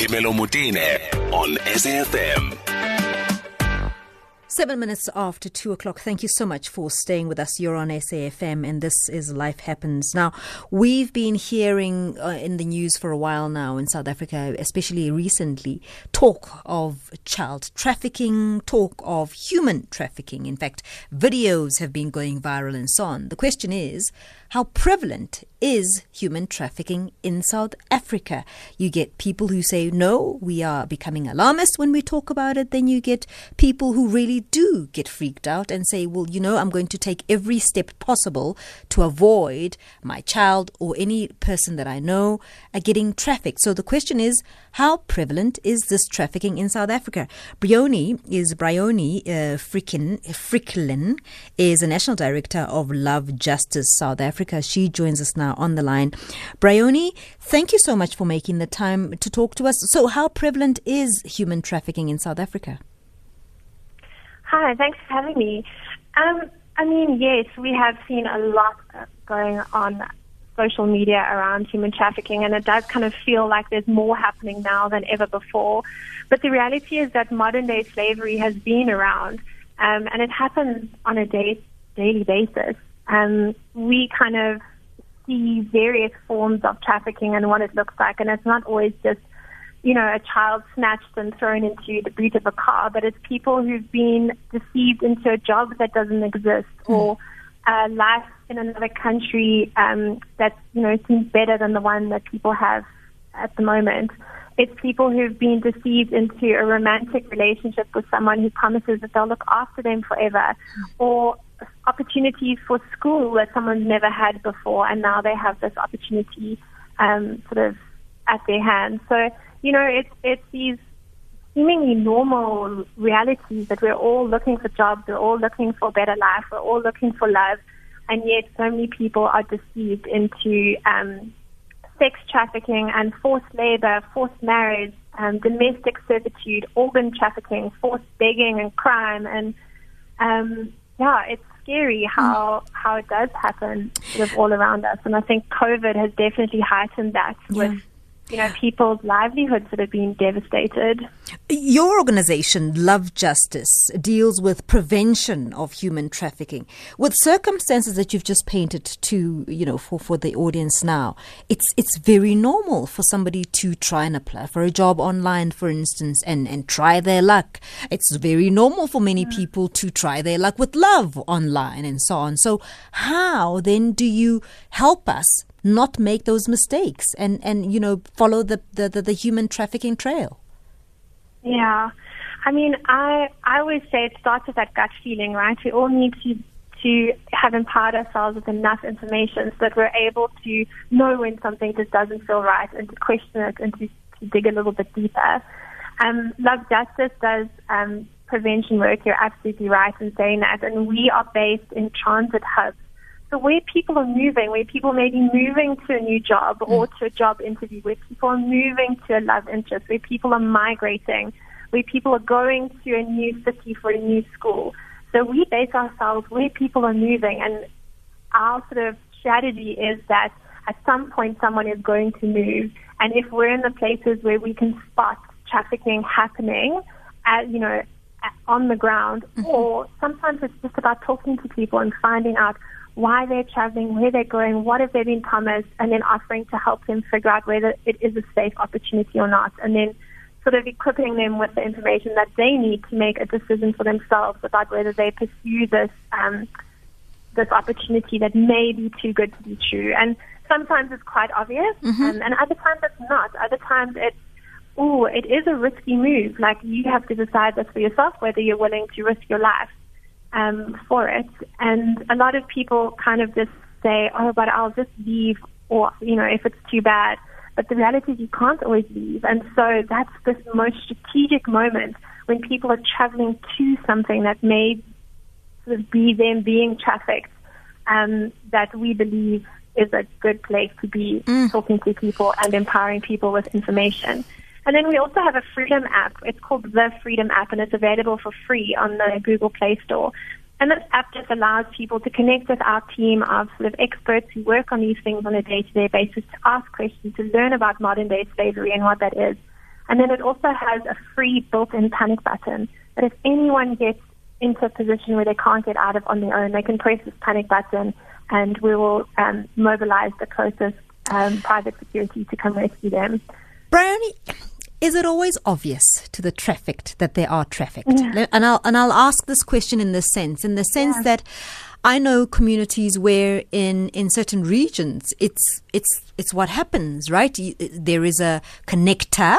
Phemelo Motene on SAFM. Seven minutes after two o'clock. Thank you so much for staying with us. You're on SAFM, and this is Life Happens. Now, we've been hearing uh, in the news for a while now in South Africa, especially recently, talk of child trafficking, talk of human trafficking. In fact, videos have been going viral and so on. The question is, how prevalent is human trafficking in South Africa? You get people who say, no, we are becoming alarmist when we talk about it. Then you get people who really do get freaked out and say, well, you know, I'm going to take every step possible to avoid my child or any person that I know are getting trafficked. So the question is, how prevalent is this trafficking in South Africa? Briony is Briony uh, Fickling is a national director of Love Justice South Africa. Africa. She joins us now on the line. Briony, thank you so much for making the time to talk to us. So, how prevalent is human trafficking in South Africa? Hi, thanks for having me. Um, I mean, yes, we have seen a lot going on social media around human trafficking, and it does kind of feel like there's more happening now than ever before. But the reality is that modern day slavery has been around, um, and it happens on a day, daily basis um, we kind of see various forms of trafficking and what it looks like. And it's not always just, you know, a child snatched and thrown into the boot of a car, but it's people who've been deceived into a job that doesn't exist mm. or a life in another country um, that, you know, seems better than the one that people have at the moment. It's people who've been deceived into a romantic relationship with someone who promises that they'll look after them forever, or opportunities for school that someone's never had before, and now they have this opportunity um, sort of at their hands. So, you know, it's it's these seemingly normal realities that we're all looking for jobs, we're all looking for a better life, we're all looking for love, and yet so many people are deceived into um, sex trafficking and forced labor, forced marriage, um, domestic servitude, organ trafficking, forced begging and crime, and um, yeah, it's scary mm. how how it does happen sort of all around us, and I think COVID has definitely heightened that yeah. with you know, people's livelihoods that have been devastated. Your organization, Love Justice, deals with prevention of human trafficking. With circumstances that you've just painted to, you know, for, for the audience now, it's it's very normal for somebody to try and apply for a job online, for instance, and, and try their luck. It's very normal for many mm. people to try their luck with love online and so on. So how then do you help us not make those mistakes and, and you know, follow the, the, the, the human trafficking trail? Yeah. I mean, I I always say it starts with that gut feeling, right? We all need to to have empowered ourselves with enough information so that we're able to know when something just doesn't feel right and to question it and to, to dig a little bit deeper. Um, Love Justice does um, prevention work. You're absolutely right in saying that, and we are based in transit hubs so where people are moving, where people may be moving to a new job mm. or to a job interview, where people are moving to a love interest, where people are migrating, where people are going to a new city for a new school. So we base ourselves where people are moving and our sort of strategy is that at some point someone is going to move and if we're in the places where we can spot trafficking happening at, you know, on the ground mm-hmm. or sometimes it's just about talking to people and finding out why they're traveling, where they're going, what have they been promised, and then offering to help them figure out whether it is a safe opportunity or not. And then sort of equipping them with the information that they need to make a decision for themselves about whether they pursue this um, this opportunity that may be too good to be true. And sometimes it's quite obvious, mm-hmm. um, and other times it's not. Other times it's oh, it is a risky move. Like you have to decide this for yourself whether you're willing to risk your life um, for it. And a lot of people kind of just say, oh, but I'll just leave, or, you know, if it's too bad. But the reality is you can't always leave. And so that's this most strategic moment when people are traveling to something that may sort of be them being trafficked um, that we believe is a good place to be mm. talking to people and empowering people with information. And then we also have a Freedom app. It's called the Freedom app, and it's available for free on the Google Play Store. And this app just allows people to connect with our team of sort of experts who work on these things on a day-to-day basis to ask questions, to learn about modern-day slavery and what that is, And then it also has a free built-in panic button that if anyone gets into a position where they can't get out of on their own, they can press this panic button and we will um, mobilize the closest um, private security to come rescue them. Briony, is it always obvious to the trafficked that they are trafficked? Yeah. And I'll and I'll ask this question in this sense, in the sense yeah. that I know communities where in, in certain regions it's it's it's what happens, right? There is a connector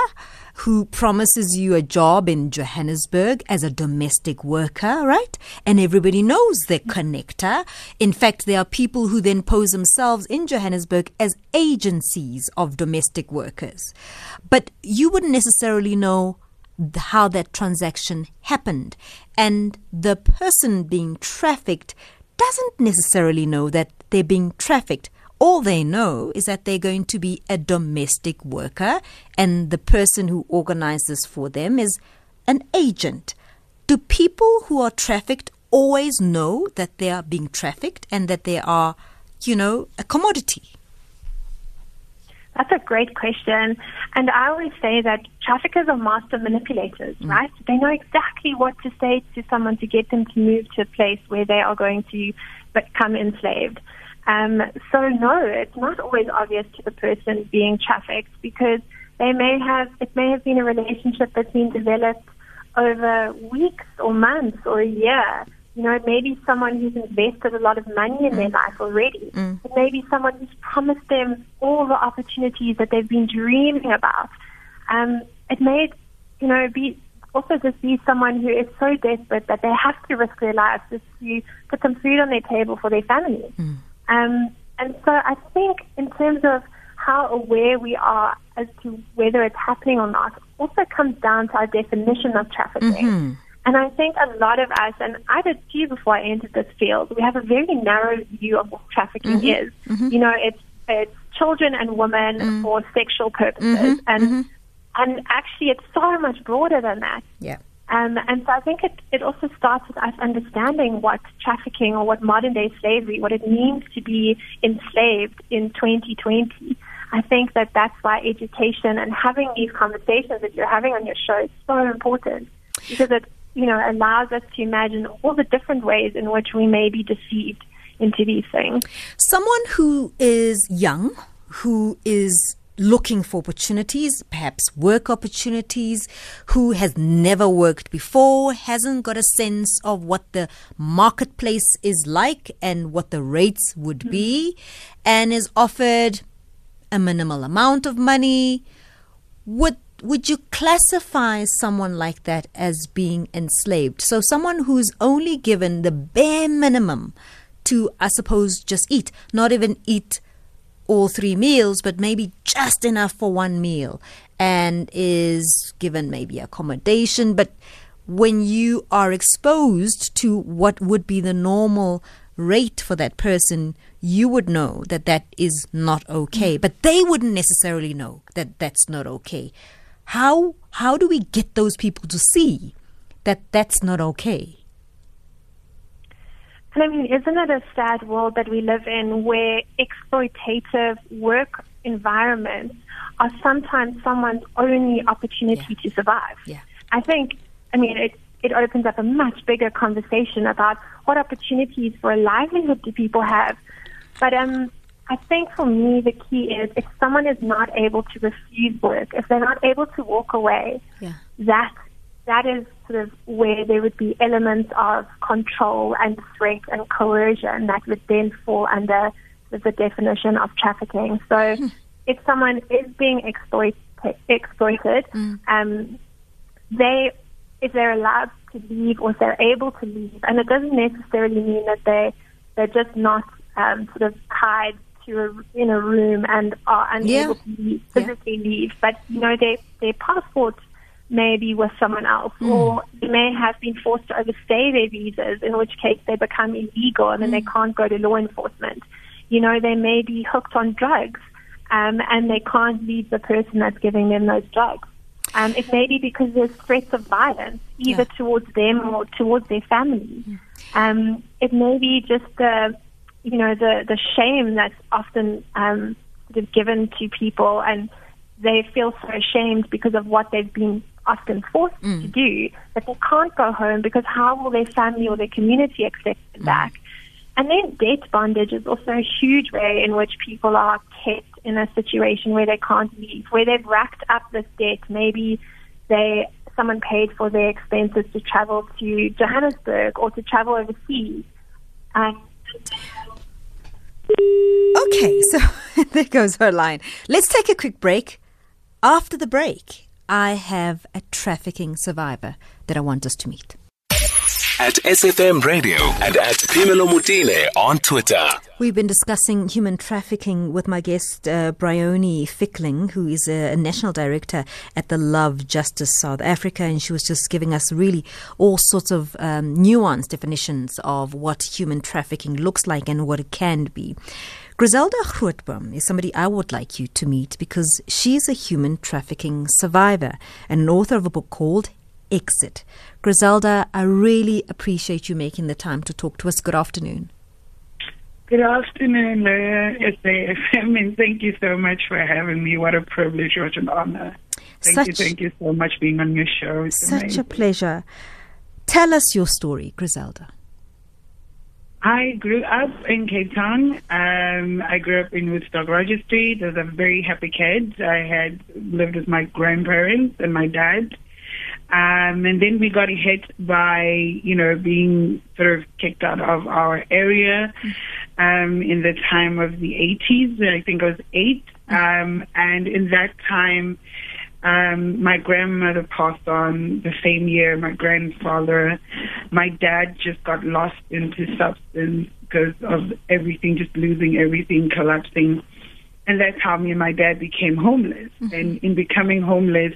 who promises you a job in Johannesburg as a domestic worker, right? And everybody knows the connector. In fact, there are people who then pose themselves in Johannesburg as agencies of domestic workers. But you wouldn't necessarily know how that transaction happened. And the person being trafficked doesn't necessarily know that they're being trafficked all they know is that they're going to be a domestic worker and the person who organizes for them is an agent. Do people who are trafficked always know that they are being trafficked and that they are, you know, a commodity? That's a great question. And I always say that traffickers are master manipulators, mm. right? They know exactly what to say to someone to get them to move to a place where they are going to become enslaved. Um, so no, it's not always obvious to the person being trafficked because they may have it may have been a relationship that's been developed over weeks or months or a year. You know, maybe someone who's invested a lot of money in mm. their life already. Mm. It may be someone who's promised them all the opportunities that they've been dreaming about. Um, it may, you know, be also just be someone who is so desperate that they have to risk their lives just to put some food on their table for their family. Mm. Um, and so I think in terms of how aware we are as to whether it's happening or not also comes down to our definition of trafficking. Mm-hmm. And I think a lot of us, and I did too before I entered this field, we have a very narrow view of what trafficking mm-hmm. is. Mm-hmm. You know, it's it's children and women mm. for sexual purposes, mm-hmm. and mm-hmm. and actually, it's so much broader than that. Yeah. Um, and so I think it, it also starts with us understanding what trafficking or what modern day slavery, what it means to be enslaved in 2020. I think that that's why education and having these conversations that you're having on your show is so important because it, you know, allows us to imagine all the different ways in which we may be deceived into these things. Someone who is young, who is looking for opportunities, perhaps work opportunities, who has never worked before, hasn't got a sense of what the marketplace is like and what the rates would be, and is offered a minimal amount of money, would would you classify someone like that as being enslaved? So someone who's only given the bare minimum to, I suppose, just eat, not even eat all three meals, but maybe just enough for one meal and is given maybe accommodation. But when you are exposed to what would be the normal rate for that person, you would know that that is not okay. But they wouldn't necessarily know that that's not okay. How how do we get those people to see that that's not okay? And I mean, isn't it a sad world that we live in where exploitative work environments are sometimes someone's only opportunity yeah. to survive? Yeah. I think, I mean, it, it opens up a much bigger conversation about what opportunities for a livelihood do people have. But um, I think for me, the key is if someone is not able to refuse work, if they're not able to walk away, yeah. that that is sort of where there would be elements of control and threat and coercion that would then fall under the definition of trafficking. So hmm. if someone is being exploit, exploited, mm. um, they, if they're allowed to leave or if they're able to leave, and it doesn't necessarily mean that they, they're just not um, sort of tied to a, in a room and are unable yeah. to leave, physically yeah. leave, but you know their their passport maybe with someone else, mm. or they may have been forced to overstay their visas, in which case they become illegal and then mm. they can't go to law enforcement. You know, they may be hooked on drugs um, and they can't leave the person that's giving them those drugs. Um, it may be because there's threats of violence, either yeah. towards them or towards their family. Mm. Um, it may be just the, you know, the, the shame that's often um, sort of given to people and they feel so ashamed because of what they've been often forced mm. to do that they can't go home because how will their family or their community accept them mm. back? And then debt bondage is also a huge way in which people are kept in a situation where they can't leave, where they've racked up this debt. Maybe they someone paid for their expenses to travel to Johannesburg or to travel overseas. Um, okay, so there goes her line. Let's take a quick break. After the break, I have a trafficking survivor that I want us to meet. At SAFM Radio and at Phemelo Motene on Twitter. We've been discussing human trafficking with my guest, uh, Briony Fickling, who is a, a, national director at the Love Justice South Africa. And she was just giving us really all sorts of um, nuanced definitions of what human trafficking looks like and what it can be. Grizelda Grootboom is somebody I would like you to meet because she's a human trafficking survivor and an author of a book called Exit. Grizelda, I really appreciate you making the time to talk to us. Good afternoon. Good afternoon, uh, SAFM, and thank you so much for having me. What a privilege, what an honor. Thank such, you, thank you so much for being on your show. It's such amazing. a pleasure. Tell us your story, Grizelda. I grew up in Cape Town. Um, I grew up in Woodstock Roger Street as a very happy kid. I had lived with my grandparents and my dad. Um, and then we got hit by, you know, being sort of kicked out of our area um, in the time of the 80s. I think I was eight. Um, and in that time, um, my grandmother passed on the same year. My grandfather, my dad just got lost into substance because of everything, just losing everything, collapsing. And that's how me and my dad became homeless. Mm-hmm. And in becoming homeless,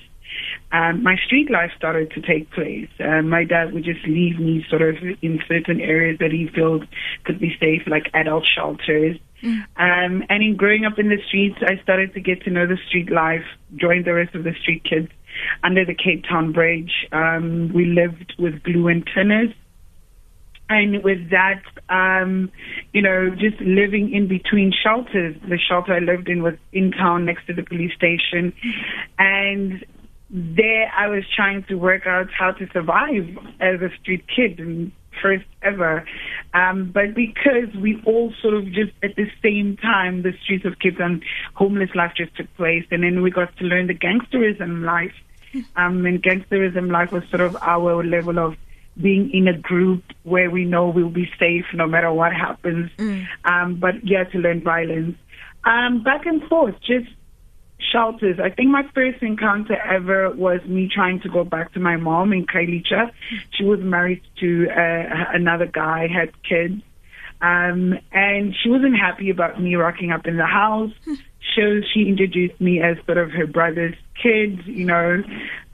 um, my street life started to take place. Uh, my dad would just leave me sort of in certain areas that he felt could be safe, like adult shelters. Um, and in growing up in the streets, I started to get to know the street life, joined the rest of the street kids under the Cape Town Bridge. Um, we lived with glue and tinners. And with that, um, you know, just living in between shelters. The shelter I lived in was in town next to the police station. And there I was trying to work out how to survive as a street kid and first ever. Um, but because we all sort of just at the same time, the streets of Cape Town, homeless life just took place. And then we got to learn the gangsterism life. Um, and gangsterism life was sort of our level of being in a group where we know we'll be safe no matter what happens. Mm. Um, but yeah, to learn violence. Um, back and forth, just shelters. I think my first encounter ever was me trying to go back to my mom in Khayelitsha. She was married to uh, another guy, had kids. Um, and she wasn't happy about me rocking up in the house. So she introduced me as sort of her brother's kids, you know,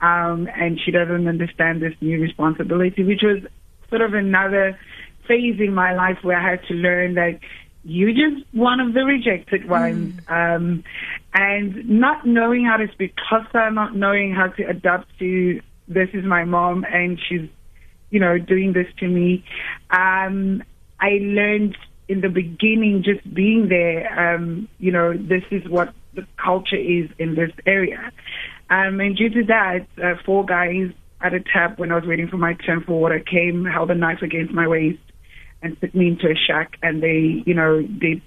um, and she doesn't understand this new responsibility, which was sort of another phase in my life where I had to learn that you're just one of the rejected ones. Mm. Um, and not knowing how to speak Xhosa, not knowing how to adapt to this is my mom and she's, you know, doing this to me. Um, I learned in the beginning, just being there, um, you know, this is what the culture is in this area. Um, and due to that, uh, four guys at a tap when I was waiting for my turn for water came, held a knife against my waist, and took me into a shack and they, you know, did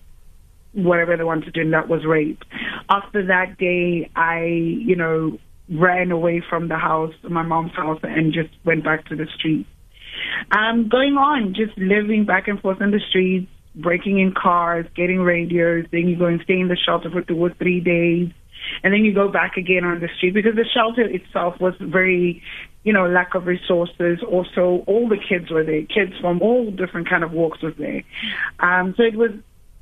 whatever they wanted to do and that was rape. After that day, I, you know, ran away from the house, my mom's house, and just went back to the streets. Um, going on, just living back and forth in the streets, breaking in cars, getting radios, then you go and stay in the shelter for two or three days, and then you go back again on the street because the shelter itself was very you know, lack of resources. Also, all the kids were there. Kids from all different kind of walks was there. Um, so it was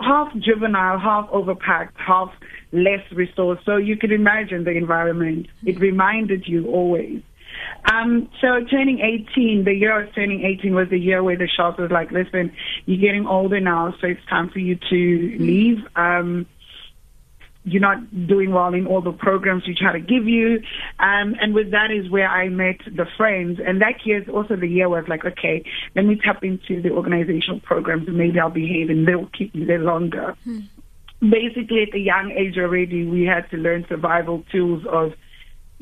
half juvenile, half overpacked, half less resourced. So you could imagine the environment. It reminded you always. Um, so turning 18, the year was turning 18 was the year where the shop was like, listen, you're getting older now, so it's time for you to leave. Um, you're not doing well in all the programs we try to give you. Um, and with that is where I met the friends. And that year is also the year where I was like, okay, let me tap into the organizational programs and maybe I'll behave and they'll keep me there longer. Hmm. basically at a young age already, we had to learn survival tools of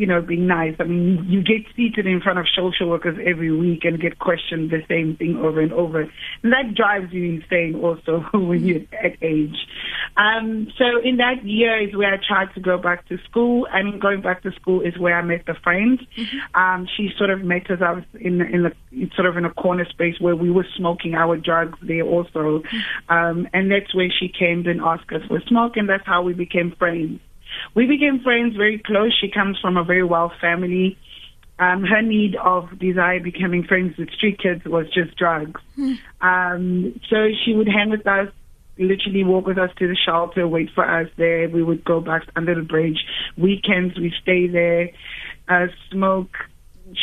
you know, being nice. I mean, you get seated in front of social workers every week and get questioned the same thing over and over. And that drives you insane also when you're at age. Um, so in that year is where I tried to go back to school. And going back to school is where I met the friends. Mm-hmm. Um, she sort of met us. I was in, in the, sort of in a corner space where we were smoking our drugs there also. Mm-hmm. Um, and that's where she came and asked us for smoke. And that's how we became friends. We became friends very close. She comes from a very well family. Um, her need of desire becoming friends with street kids was just drugs. Mm. Um, so she would hang with us, literally walk with us to the shelter, wait for us there. We would go back under the bridge. Weekends, we stay there, uh, smoke.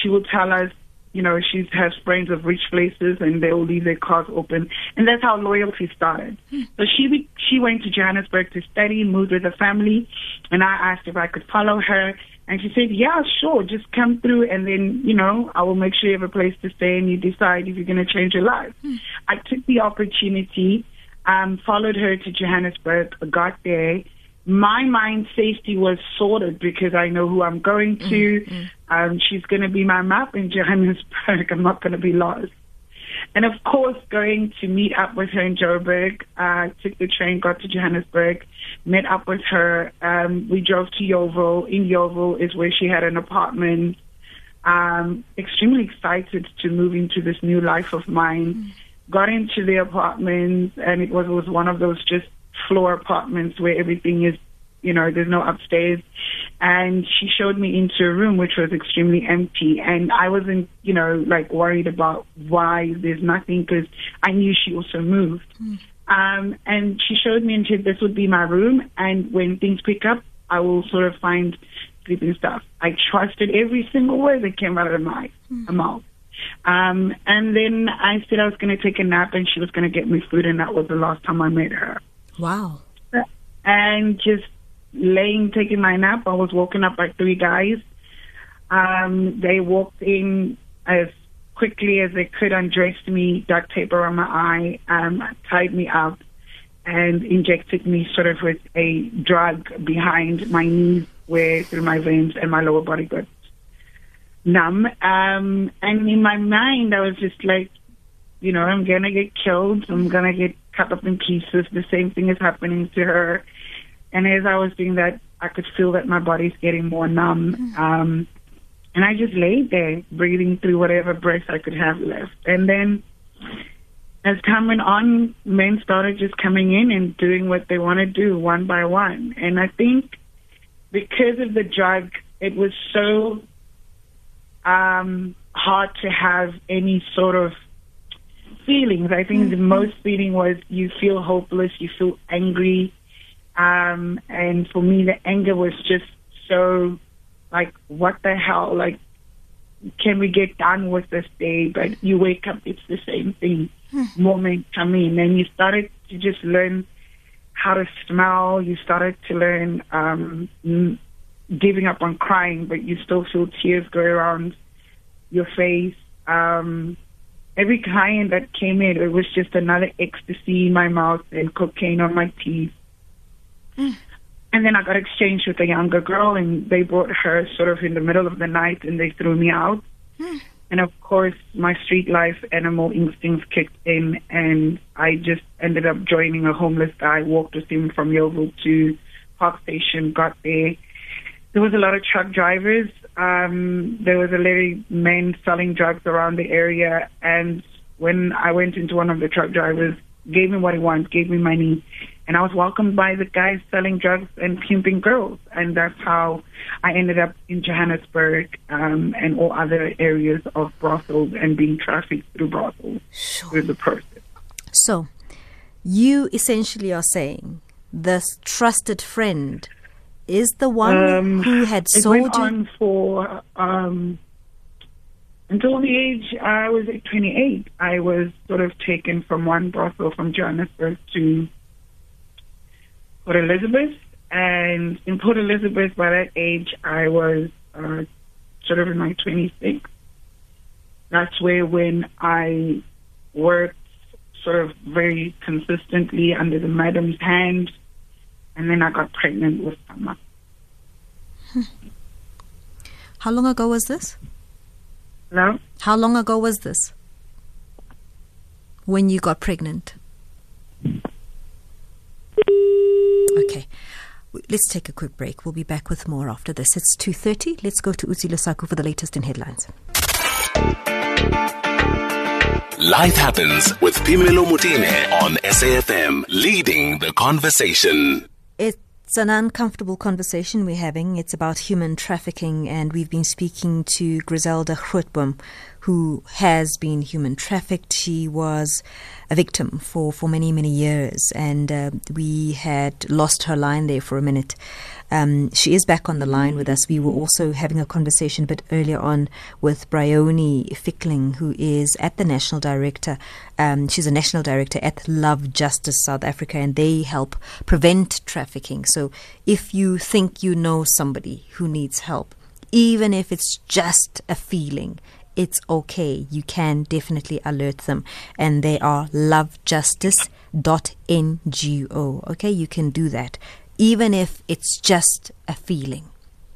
She would tell us you know, she has friends of rich places and they will leave their cars open. And that's how loyalty started. So she she went to Johannesburg to study, moved with her family, and I asked if I could follow her. And she said, yeah, sure, just come through and then, you know, I will make sure you have a place to stay and you decide if you're going to change your life. I took the opportunity, um, followed her to Johannesburg, got there, my mind safety was sorted because I know who I'm going to. Mm-hmm. Um, she's going to be my map in Johannesburg. I'm not going to be lost. And of course, going to meet up with her in Joburg, uh, took the train, got to Johannesburg, met up with her. Um, we drove to Yeoville. In Yeoville is where she had an apartment. Um, extremely excited to move into this new life of mine. Got into the apartment, and it was, it was one of those just floor apartments where everything is, you know, there's no upstairs. And she showed me into a room which was extremely empty. And I wasn't, you know, like worried about why there's nothing because I knew she also moved. Mm. Um, and she showed me into this would be my room. And when things pick up, I will sort of find sleeping stuff. I trusted every single word that came out of my mm. mouth. Um, and then I said I was going to take a nap and she was going to get me food. And that was the last time I met her. Wow. And just laying, taking my nap, I was woken up by three guys. Um, they walked in as quickly as they could, undressed me, duct tape around my eye, um, tied me up, and injected me sort of with a drug behind my knees, where through my veins and my lower body got numb. Um, and in my mind, I was just like, you know, I'm gonna get killed. I'm gonna get cut up in pieces. The same thing is happening to her. And as I was doing that, I could feel that my body's getting more numb. Mm-hmm. Um, and I just laid there, breathing through whatever breath I could have left. And then, as time went on, men started just coming in and doing what they want to do one by one. And I think because of the drug, it was so um, hard to have any sort of feelings. I think mm-hmm. the most feeling was you feel hopeless, you feel angry. Um, and for me, the anger was just so like, what the hell? Like, can we get done with this day? But you wake up, it's the same thing. Mm-hmm. Moment come in, and you started to just learn how to smell. You started to learn um, giving up on crying, but you still feel tears go around your face. Um, every client that came in, it was just another ecstasy in my mouth and cocaine on my teeth. Mm. And then I got exchanged with a younger girl, and they brought her sort of in the middle of the night, and they threw me out. Mm. And of course, my street life animal instincts kicked in, and I just ended up joining a homeless guy. Walked with him from Yeoville to Park Station, got there, there was a lot of truck drivers. Um, there was a lady men selling drugs around the area, and when I went into one of the truck drivers, gave me what he wanted, gave me money, and I was welcomed by the guys selling drugs and pimping girls, and that's how I ended up in Johannesburg um, and all other areas of brothels and being trafficked through brothels sure. through the process. So, you essentially are saying this trusted friend is the one um, who had sold it went on for um, until the age I was 28. I was sort of taken from one brothel from Johannesburg to Port Elizabeth, and in Port Elizabeth, by that age, I was uh, sort of in my 26. That's where when I worked sort of very consistently under the madam's hand and then I got pregnant with Summer. How long ago was this? Hello? How long ago was this? When you got pregnant? Okay. Let's take a quick break. We'll be back with more after this. It's 2.30. Let's go to Uzi Lusaku for the latest in headlines. Life happens with Phemelo Motene on SAFM, leading the conversation. It's an uncomfortable conversation we're having. It's about human trafficking, and we've been speaking to Grizelda Grootboom, who has been human trafficked. She was a victim for, for many, many years, and uh, we had lost her line there for a minute. Um, she is back on the line with us. We were also having a conversation a bit earlier on with Briony Fickling, who is at the National Director. Um, she's a National Director at Love Justice South Africa, and they help prevent trafficking. So if you think you know somebody who needs help, even if it's just a feeling, it's okay. You can definitely alert them. And they are lovejustice.ngo. Okay, you can do that. Even if it's just a feeling,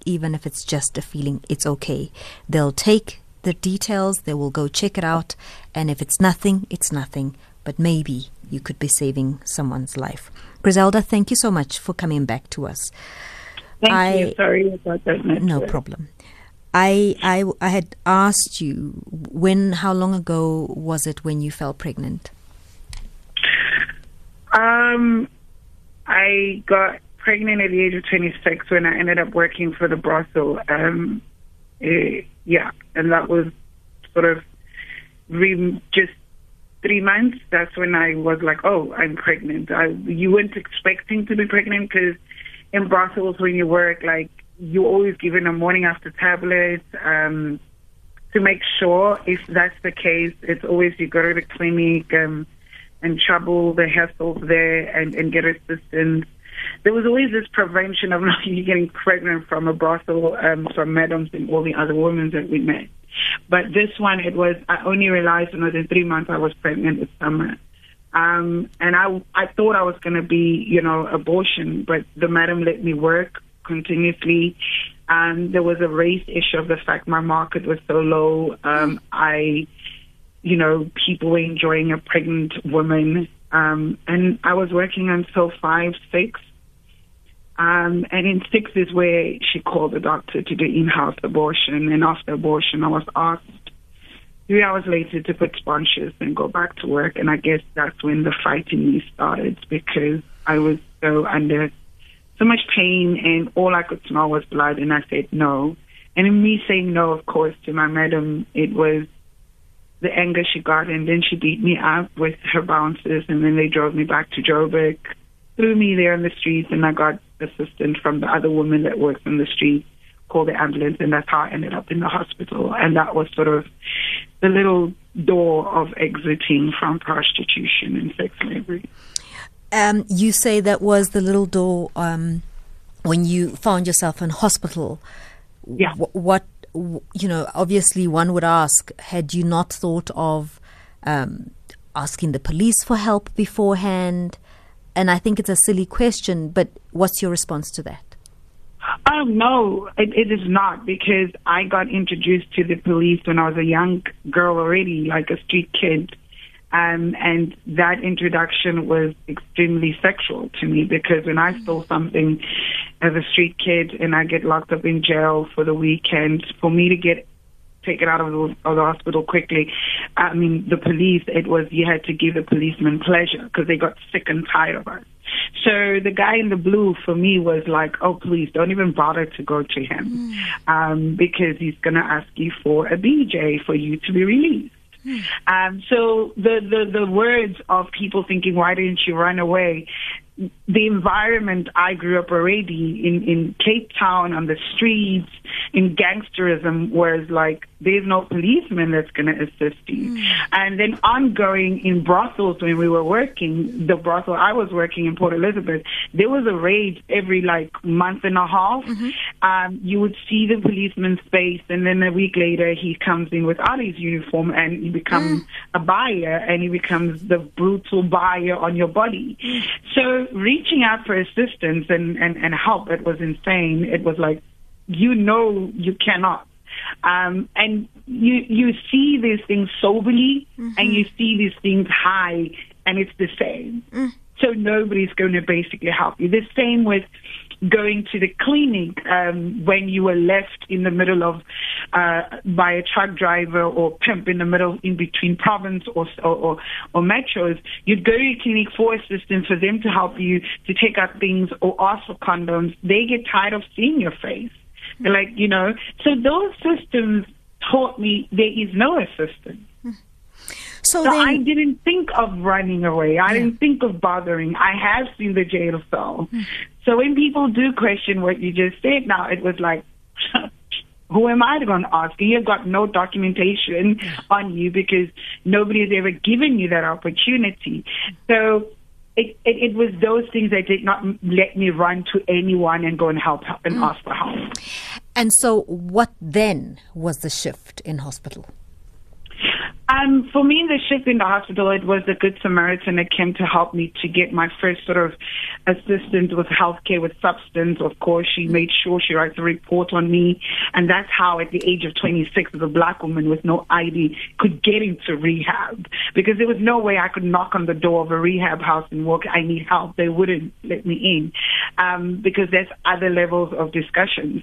even if it's just a feeling, it's okay. They'll take the details, they will go check it out, and if it's nothing, it's nothing. But maybe you could be saving someone's life. Grizelda, thank you so much for coming back to us. Thank I- you. Sorry about that. No problem. I, I I had asked you when how long ago was it when you fell pregnant? Um, I got pregnant at the age of 26 when I ended up working for the brothel. Um, eh, yeah, and that was sort of re- just three months. That's when I was like, oh, I'm pregnant. I, you weren't expecting to be pregnant because in brothels when you work, like you're always given a morning after tablet. Um, to make sure if that's the case, it's always you go to the clinic um, and trouble the hassles there and, and get assistance. There was always this prevention of not you getting pregnant from a brothel, um, from madams and all the other women that we met. But this one, it was, I only realized when within three months I was pregnant this summer. Um, and I, I thought I was going to be, you know, abortion, but the madam let me work continuously. And there was a race issue of the fact my market was so low. Um, I, you know, people were enjoying a pregnant woman. Um, and I was working until five, six. Um, and in six is where she called the doctor to do in-house abortion. And after abortion, I was asked three hours later to put sponges and go back to work. And I guess that's when the fight in me started because I was so under so much pain and all I could smell was blood. And I said no. And in me saying no, of course, to my madam, it was the anger she got. And then she beat me up with her bouncers. And then they drove me back to Joburg, threw me there on the streets. And I got assistance from the other woman that works in the street, called the ambulance. And that's how I ended up in the hospital. And that was sort of the little door of exiting from prostitution and sex slavery. Um, you say that was the little door um, when you found yourself in hospital. Yeah. Wh- what you know? Obviously, one would ask: Had you not thought of um, asking the police for help beforehand? And I think it's a silly question, but what's your response to that? Oh no, it, it is not because I got introduced to the police when I was a young girl already, like a street kid. Um, and that introduction was extremely sexual to me because when I stole something as a street kid and I get locked up in jail for the weekend, for me to get taken out of the, of the hospital quickly, I mean, the police, it was you had to give the policeman pleasure because they got sick and tired of us. So the guy in the blue for me was like, oh, please don't even bother to go to him um, because he's going to ask you for a BJ for you to be released. Um, so the, the, the words of people thinking, why didn't you run away? The environment I grew up already in, in Cape Town on the streets, in gangsterism was like, there's no policeman that's going to assist you. Hmm. And then ongoing in brothels when we were working, the brothel I was working in Port Elizabeth, there was a raid every like month and a half. Mm-hmm. Um, you would see the policeman's face and then a week later he comes in without his uniform and he becomes hmm. a buyer and he becomes the brutal buyer on your body. Hmm. So Reaching out for assistance and, and, and help, it was insane. It was like, you know, you cannot. Um, and you you see these things soberly, mm-hmm. and you see these things high, and it's the same. Mm. So nobody's going to basically help you. The same with going to the clinic um, when you were left in the middle of uh, by a truck driver or pimp in the middle in between province or or, or, or metros, you'd go to a clinic for assistance for them to help you to take out things or ask for condoms. They get tired of seeing your face. They're like, you know, so those systems taught me there is no assistance. So, so then, I didn't think of running away. I yeah. didn't think of bothering. I have seen the jail cell. Hmm. So when people do question what you just said now, it was like, who am I going to ask? You've got no documentation on you because nobody has ever given you that opportunity. So it, it, it, was those things that did not let me run to anyone and go and help and mm. ask for help. And so, what then was the shift in hospital? Um, for me, the shift in the hospital, it was the Good Samaritan that came to help me to get my first sort of assistance with healthcare with substance. Of course, she made sure she writes a report on me. And that's how, at the age of 26, as a black woman with no ID, could get into rehab. Because there was no way I could knock on the door of a rehab house and walk, I need help. They wouldn't let me in. Um, because there's other levels of discussions.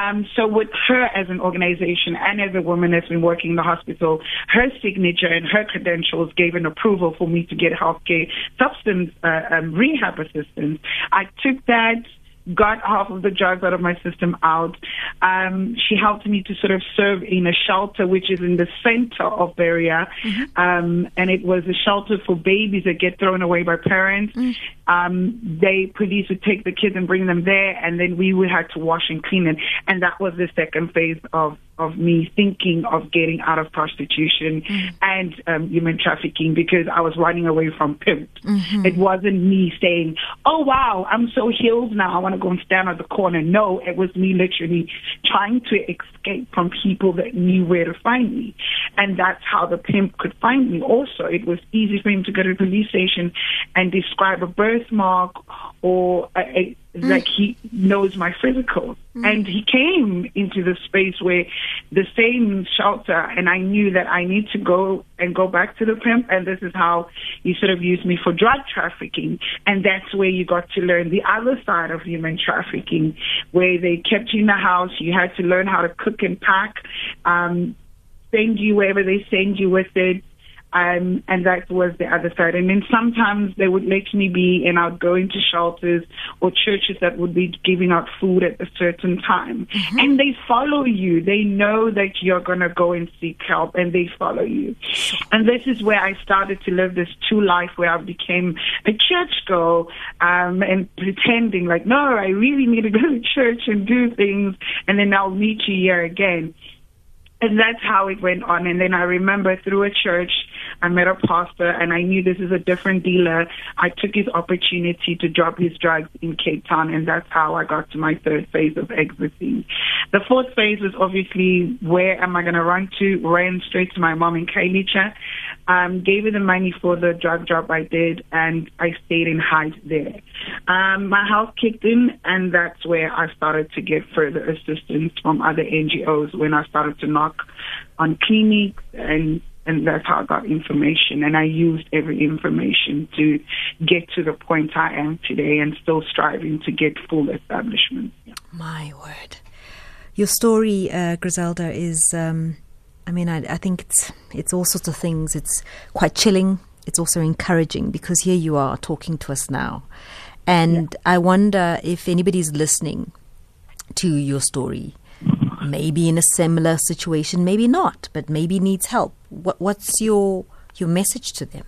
Um, so with her as an organization and as a woman that's been working in the hospital, her signature and her credentials gave an approval for me to get healthcare substance uh, um, rehab assistance. I took that got half of the drugs out of my system out. Um, she helped me to sort of serve in a shelter, which is in the center of Berea. Mm-hmm. Um, and it was a shelter for babies that get thrown away by parents. Mm. Um, they, police would take the kids and bring them there, and then we would have to wash and clean it. And that was the second phase of of me thinking of getting out of prostitution mm. and um, human trafficking because I was running away from pimps. Mm-hmm. It wasn't me saying, "Oh wow, I'm so healed now. I want to go and stand at the corner." No, it was me literally trying to escape from people that knew where to find me, and that's how the pimp could find me. Also, it was easy for him to go to the police station and describe a birthmark or a, a mm. like he knows my physical. Mm. And he came into the space where the same shelter, and I knew that I need to go and go back to the pimp. And this is how he sort of used me for drug trafficking. And that's where you got to learn the other side of human trafficking, where they kept you in the house. You had to learn how to cook and pack, um, send you wherever they send you with it um, and that was the other side. And then sometimes they would let me be, and I'd go into shelters or churches that would be giving out food at a certain time. Mm-hmm. And they follow you. They know that you're going to go and seek help, and they follow you. And this is where I started to live this true life where I became a church girl um, and pretending like, no, I really need to go to church and do things, and then I'll meet you here again. And that's how it went on. And then I remember through a church, I met a pastor and I knew this is a different dealer. I took his opportunity to drop his drugs in Cape Town and that's how I got to my third phase of exiting. The fourth phase was obviously where am I going to run to? Ran straight to my mom in Khayelitsha. Um, gave her the money for the drug drop I did and I stayed in Hyde there. Um, my health kicked in and that's where I started to get further assistance from other NGOs when I started to knock on clinics and and that's how I got information. And I used every information to get to the point I am today and still striving to get full establishment. Yeah. My word. Your story, uh, Grizelda, is, um, I mean, I, I think it's, it's all sorts of things. It's quite chilling. It's also encouraging because here you are talking to us now. And yeah. I wonder if anybody's listening to your story maybe in a similar situation, maybe not, but maybe needs help. What, what's your your message to them?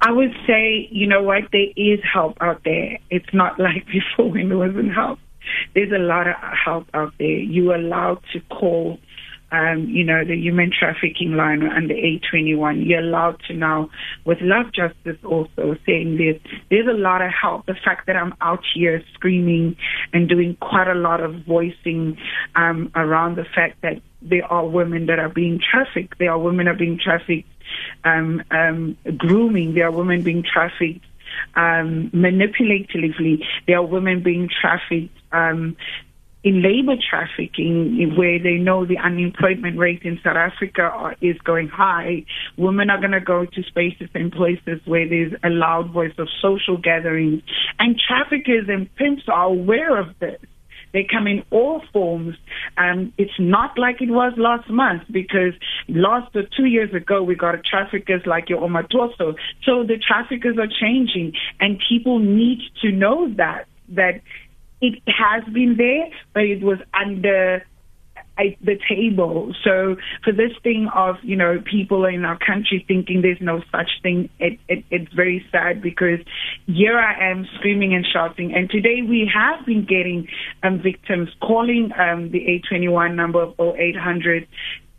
I would say, you know what, there is help out there. It's not like before when there wasn't help. There's a lot of help out there. You're allowed to call um, you know, the human trafficking line under A21. You're allowed to now, with Love Justice also saying this, there's a lot of help. The fact that I'm out here screaming and doing quite a lot of voicing um, around the fact that there are women that are being trafficked. There are women that are being trafficked, um, um, grooming. There are women being trafficked um, manipulatively. There are women being trafficked. Um, in labor trafficking, where they know the unemployment rate in South Africa is going high, women are going to go to spaces and places where there's a loud voice of social gatherings. And traffickers and pimps are aware of this. They come in all forms. Um, it's not like it was last month because last or two years ago we got traffickers like your Omotoso. So the traffickers are changing, and people need to know that that it has been there, but it was under the table. So for this thing of you know people in our country thinking there's no such thing, it, it, it's very sad because here I am screaming and shouting. And today we have been getting um, victims calling um, the A21 number of 0800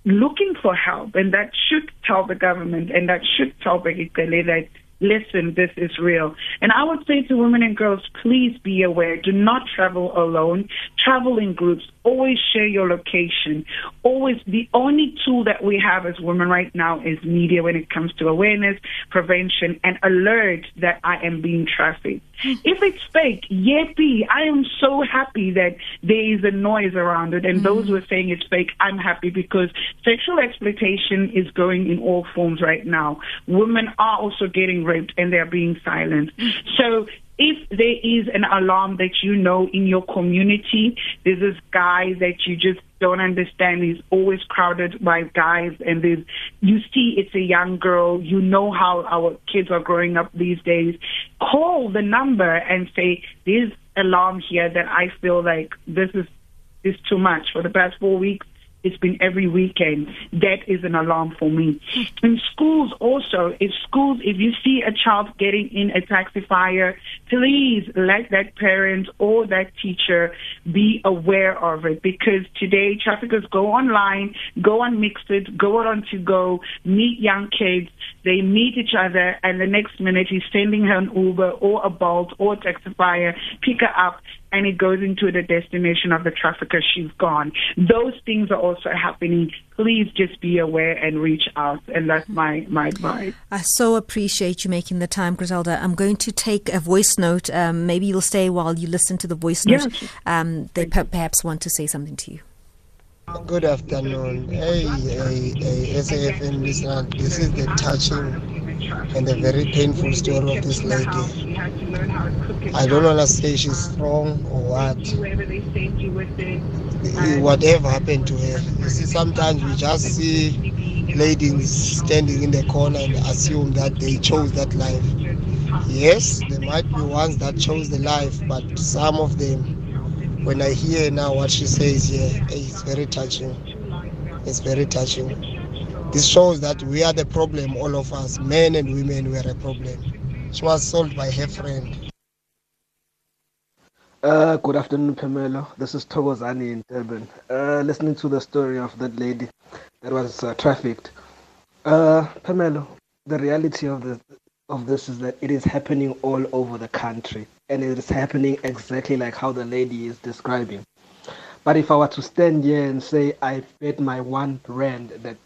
looking for help, and that should tell the government and that should tell Begitele that listen, this is real. And I would say to women and girls, please be aware. Do not travel alone. Travel in groups. Always share your location. Always, the only tool that we have as women right now is media when it comes to awareness, prevention, and alert that I am being trafficked. If it's fake, yippee, I am so happy that there is a noise around it. And mm-hmm. those who are saying it's fake, I'm happy because sexual exploitation is going in all forms right now. Women are also getting raped and they're being silenced. So if there is an alarm that you know in your community, there's this guy that you just don't understand. He's always crowded by guys, and there's you see it's a young girl. You know how our kids are growing up these days. Call the number and say there's alarm here that I feel like this is is too much. For the past four weeks, it's been every weekend. That is an alarm for me. In schools also, if schools, if you see a child getting in a taxi fire, please let that parent or that teacher be aware of it because today traffickers go online, go on MXit, go on to go, meet young kids, they meet each other and the next minute he's sending her an Uber or a Bolt or a taxifier, pick her up and it goes into the destination of the trafficker, she's gone. Those things are also happening. Please just be aware and reach out. And that's my, my advice. I so appreciate you making the time, Grizelda. I'm going to take a voice note. Um, maybe you'll stay while you listen to the voice note. Yeah. Um, they per- perhaps want to say something to you. Good afternoon. Hey, hey, hey, SAFM listener. This is the touching and a very painful story of this lady. I don't want to say she's strong or what. Whatever happened to her. You see, sometimes we just see ladies standing in the corner and assume that they chose that life. Yes, there might be ones that chose the life, but some of them, when I hear now what she says here, it's very touching. It's very touching. This shows that we are the problem, all of us, men and women, we are a problem. She was sold by her friend. Uh, good afternoon, Phemelo. This is Togozani in Durban. Uh, listening to the story of that lady that was uh, trafficked. Uh, Phemelo, the reality of this, of this is that it is happening all over the country, and it is happening exactly like how the lady is describing. But if I were to stand here and say I bet my one rand that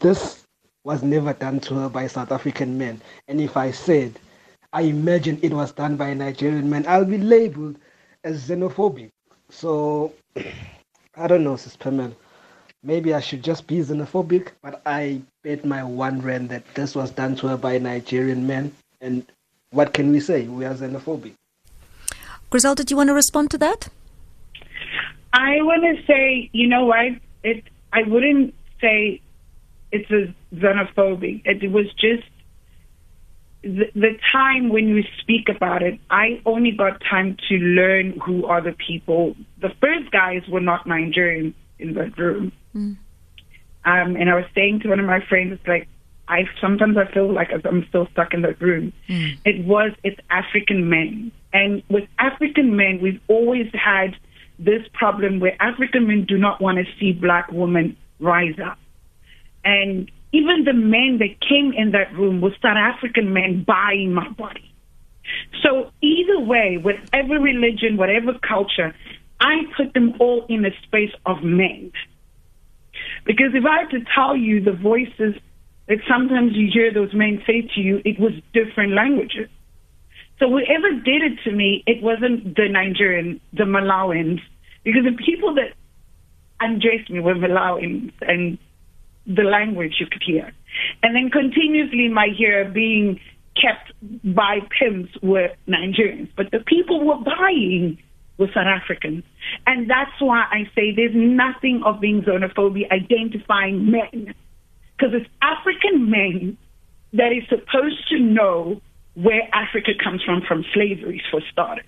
this was never done to her by South African men. And if I said, I imagine it was done by Nigerian man, I'll be labeled as xenophobic. So, I don't know, Sis Phemelo. Maybe I should just be xenophobic, but I bet my one rand that this was done to her by a Nigerian man. And what can we say? We are xenophobic. Grizelda, do you want to respond to that? I want to say, you know what? It, I wouldn't say it's a xenophobic. It was just the, the time when you speak about it. I only got time to learn who are the people. The first guys were not Nigerians in that room. Mm. Um, and I was saying to one of my friends, it's like, I sometimes I feel like I'm still stuck in that room. Mm. It was it's African men, and with African men, we've always had this problem where African men do not want to see black women rise up. And even the men that came in that room were South African men buying my body. So either way, whatever religion, whatever culture, I put them all in a space of men. Because if I had to tell you the voices that sometimes you hear those men say to you, it was different languages. So whoever did it to me, it wasn't the Nigerians, the Malawians, because the people that undressed me were Malawians and the language you could hear. And then continuously my hair being kept by pimps were Nigerians. But the people were buying were South Africans. And that's why I say there's nothing of being xenophobic identifying men. Because it's African men that is supposed to know where Africa comes from from slavery for starters.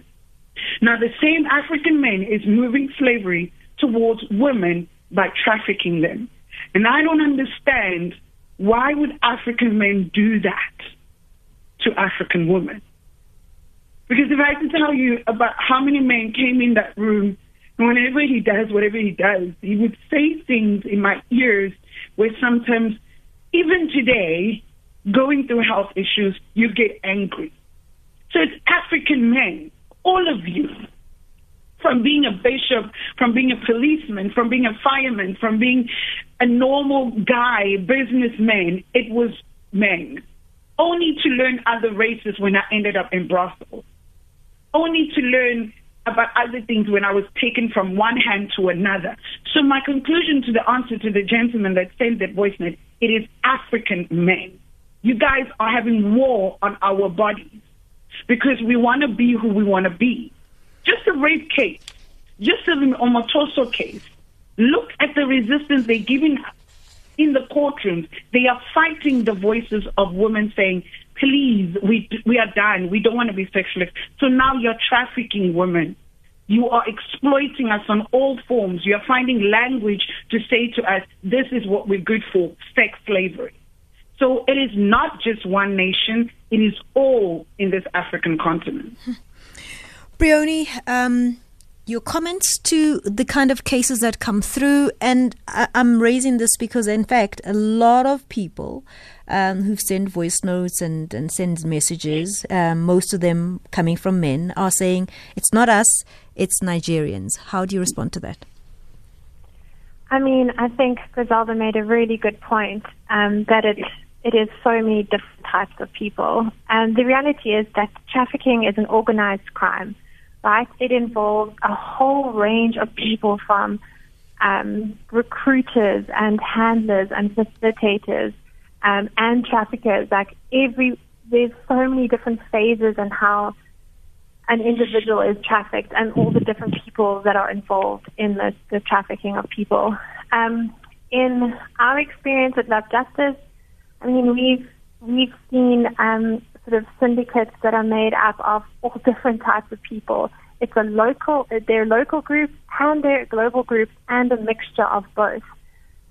Now the same African men is moving slavery towards women by trafficking them. And I don't understand why would African men do that to African women? Because if I can tell you about how many men came in that room, and whenever he does whatever he does, he would say things in my ears where sometimes, even today, going through health issues, you get angry. So it's African men, all of you, from being a bishop, from being a policeman, from being a fireman, from being a normal guy, businessman, it was men. Only to learn other races when I ended up in Brussels. Only to learn about other things when I was taken from one hand to another. So my conclusion to the answer to the gentleman that sent that voice note, it is African men. You guys are having war on our bodies because we want to be who we want to be. Just a rape case, just an Omotoso case. Look at the resistance they're giving in the courtrooms. They are fighting the voices of women saying, please, we, we are done. We don't want to be sexual. So now you're trafficking women. You are exploiting us on all forms. You are finding language to say to us, this is what we're good for, sex slavery. So it is not just one nation, it is all in this African continent. Briony, um, your comments to the kind of cases that come through, and I- am raising this because, in fact, a lot of people um, who've sent voice notes and, and send messages, um, most of them coming from men, are saying it's not us, it's Nigerians. How do you respond to that? I mean, I think Grizelda made a really good point um, that it it is so many different types of people. And the reality is that trafficking is an organized crime, right? It involves a whole range of people from um, recruiters and handlers and facilitators um, and traffickers. Like every, there's so many different phases and how an individual is trafficked and all the different people that are involved in the, the trafficking of people. Um, in our experience at Love Justice, I mean, we've we've seen um, sort of syndicates that are made up of all different types of people. It's a local, they're local groups and they're global groups and a mixture of both.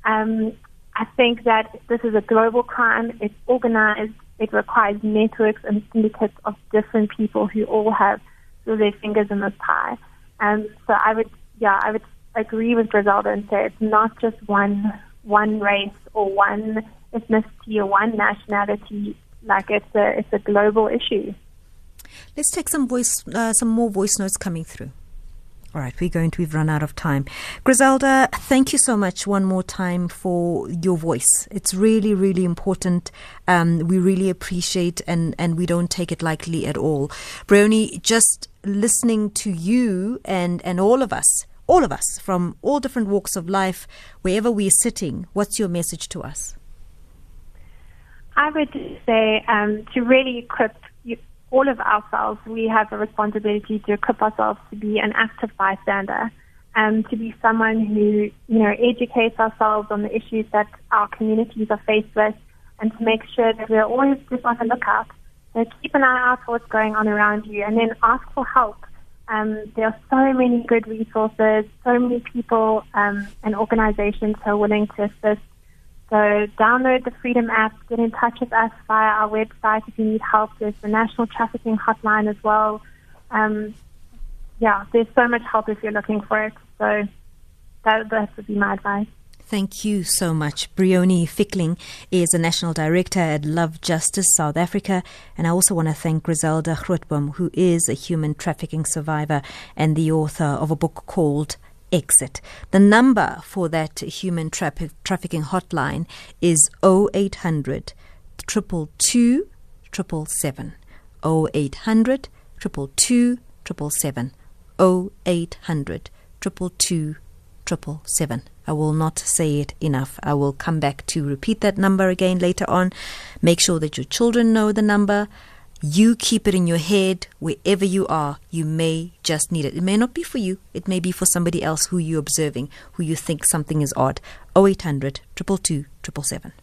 Um, I think that this is a global crime. It's organized. It requires networks and syndicates of different people who all have their fingers in this pie. And so I would, yeah, I would agree with Grizelda and say it's not just one one race or one ethnicity or one nationality. Like it's a it's a global issue. Let's take some voice uh, some more voice notes coming through. All right, we're going to, we've run out of time. Grizelda, thank you so much one more time for your voice. It's really, really important. Um, we really appreciate and, and we don't take it lightly at all. Briony, just listening to you and, and all of us, all of us from all different walks of life, wherever we're sitting, what's your message to us? I would say um, to really equip all of ourselves, we have a responsibility to equip ourselves to be an active bystander, um, to be someone who you know educates ourselves on the issues that our communities are faced with, and to make sure that we're always just on the lookout. So keep an eye out for what's going on around you, and then ask for help. Um, there are so many good resources, so many people um, and organizations who are willing to assist so download the Freedom app, get in touch with us via our website if you need help. There's the National Trafficking Hotline as well. Um, yeah, there's so much help if you're looking for it. So that, that would be my advice. Thank you so much. Briony Fickling is a national director at Love Justice South Africa. And I also want to thank Grizelda Grootbom, who is a human trafficking survivor and the author of a book called exit. The number for that human tra- trafficking hotline is 0800 222 777. 0800 222 777. 0800 222 777. I will not say it enough. I will come back to repeat that number again later on. Make sure that your children know the number. You keep it in your head wherever you are. You may just need it. It may not be for you. It may be for somebody else who you're observing, who you think something is odd. 0800 222 777.